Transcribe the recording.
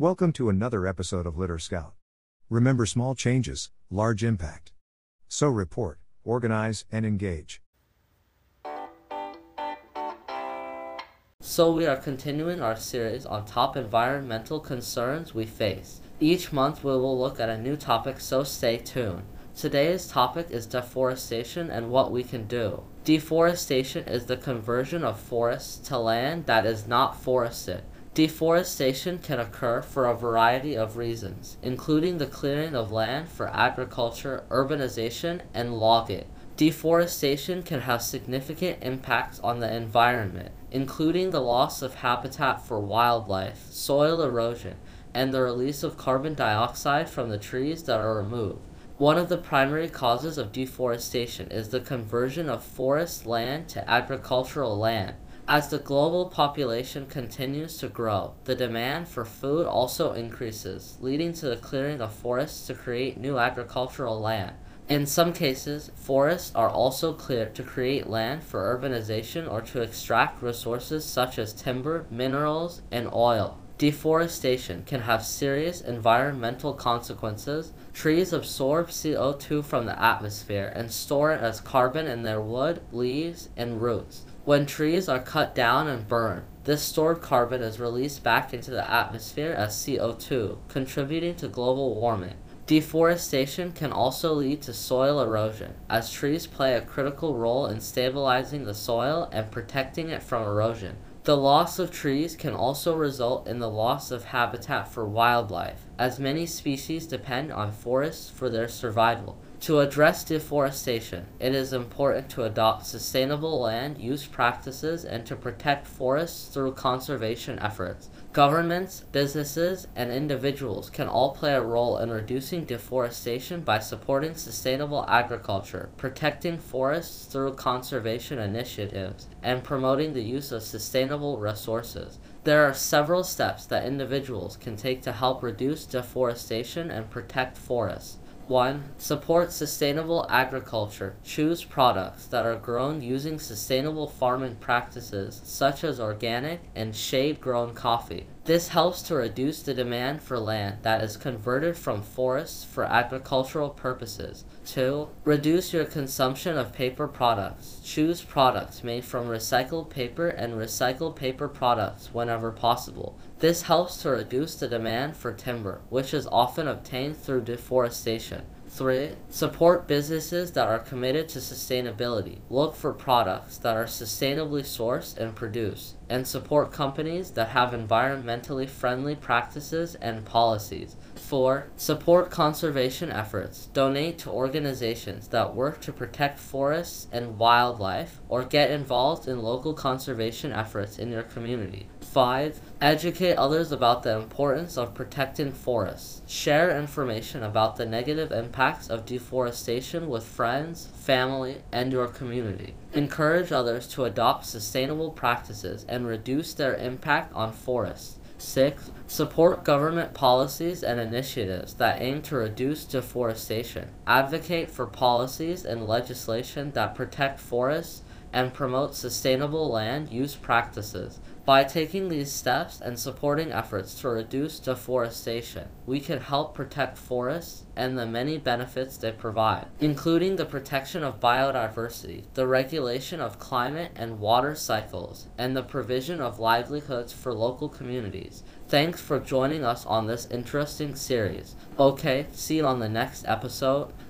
Welcome to another episode of Litter Scout. Remember small changes, large impact. So report, organize, and engage. So, we are continuing our series on top environmental concerns we face. Each month, we will look at a new topic, so stay tuned. Today's topic is deforestation and what we can do. Deforestation is the conversion of forests to land that is not forested. Deforestation can occur for a variety of reasons, including the clearing of land for agriculture, urbanization, and logging. Deforestation can have significant impacts on the environment, including the loss of habitat for wildlife, soil erosion, and the release of carbon dioxide from the trees that are removed. One of the primary causes of deforestation is the conversion of forest land to agricultural land. As the global population continues to grow, the demand for food also increases, leading to the clearing of forests to create new agricultural land. In some cases, forests are also cleared to create land for urbanization or to extract resources such as timber, minerals, and oil. Deforestation can have serious environmental consequences. Trees absorb CO2 from the atmosphere and store it as carbon in their wood, leaves, and roots. When trees are cut down and burned, this stored carbon is released back into the atmosphere as CO2, contributing to global warming. Deforestation can also lead to soil erosion, as trees play a critical role in stabilizing the soil and protecting it from erosion. The loss of trees can also result in the loss of habitat for wildlife, as many species depend on forests for their survival. To address deforestation, it is important to adopt sustainable land use practices and to protect forests through conservation efforts. Governments, businesses, and individuals can all play a role in reducing deforestation by supporting sustainable agriculture, protecting forests through conservation initiatives, and promoting the use of sustainable resources. There are several steps that individuals can take to help reduce deforestation and protect forests. 1. Support sustainable agriculture. Choose products that are grown using sustainable farming practices such as organic and shade grown coffee. This helps to reduce the demand for land that is converted from forests for agricultural purposes. 2. Reduce your consumption of paper products. Choose products made from recycled paper and recycled paper products whenever possible. This helps to reduce the demand for timber, which is often obtained through deforestation. 3. Support businesses that are committed to sustainability. Look for products that are sustainably sourced and produced, and support companies that have environmentally friendly practices and policies. 4. Support conservation efforts. Donate to organizations that work to protect forests and wildlife, or get involved in local conservation efforts in your community. 5. Educate others about the importance of protecting forests. Share information about the negative impacts of deforestation with friends, family, and your community. Encourage others to adopt sustainable practices and reduce their impact on forests. 6. Support government policies and initiatives that aim to reduce deforestation. Advocate for policies and legislation that protect forests and promote sustainable land use practices. By taking these steps and supporting efforts to reduce deforestation, we can help protect forests and the many benefits they provide, including the protection of biodiversity, the regulation of climate and water cycles, and the provision of livelihoods for local communities. Thanks for joining us on this interesting series. Okay, see you on the next episode.